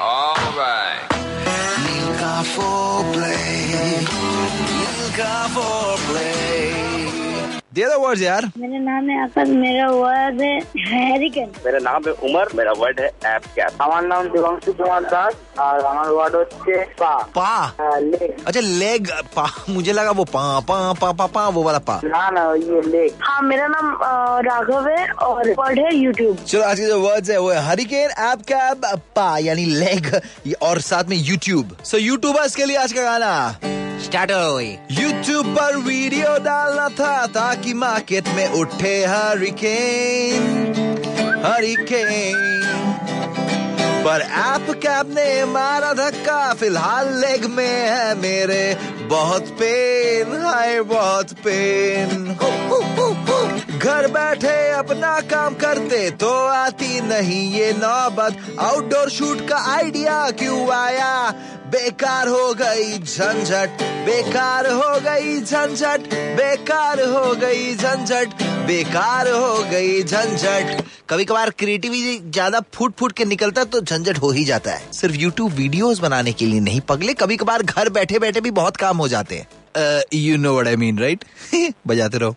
All right. Milka foreplay. Milka foreplay. दे दो word यार मेरा नाम है अकल मेरा वर्ड है हैरिकन मेरा नाम है उमर मेरा वर्ड है ऐप कैप हमारा नाम दिवंशु कुमार दास और हमारा वर्ड होते पा. पा? लेग अच्छा लेग पा मुझे लगा वो पा पा पा पा पा वो वाला पा. ना ना ये लेग हाँ मेरा नाम राघव है और वर्ड है यूट्यूब चलो आज के जो वर्ड है वो है हरिकेन ऐप कैप पा यानी लेग और साथ में यूट्यूब सो यूट्यूबर्स के लिए आज का गाना. स्टार्ट हो गई यूट्यूब पर वीडियो डालना था ताकि मार्केट में उठे हरिकेन हरिकेन पर ऐप कैब ने मारा धक्का फ़िलहाल लेग में है मेरे। बहुत पेन हाय बहुत पेन घर बैठे अपना काम करते तो आती नहीं ये नौबत। आउटडोर शूट का आइडिया क्यों आया? बेकार हो गई झंझट, बेकार हो गई झंझट, बेकार हो गई झंझट, बेकार हो गई झंझट। कभी कभार क्रिएटिविटी ज़्यादा फूट फूट के निकलता है तो झंझट हो ही जाता है। सिर्फ़ यूट्यूब वीडियोस बनाने के लिए नहीं, पगले कभी कभार घर बैठे बैठे भी बहुत काम हो जाते हैं। You know what I mean right बजाते रहो।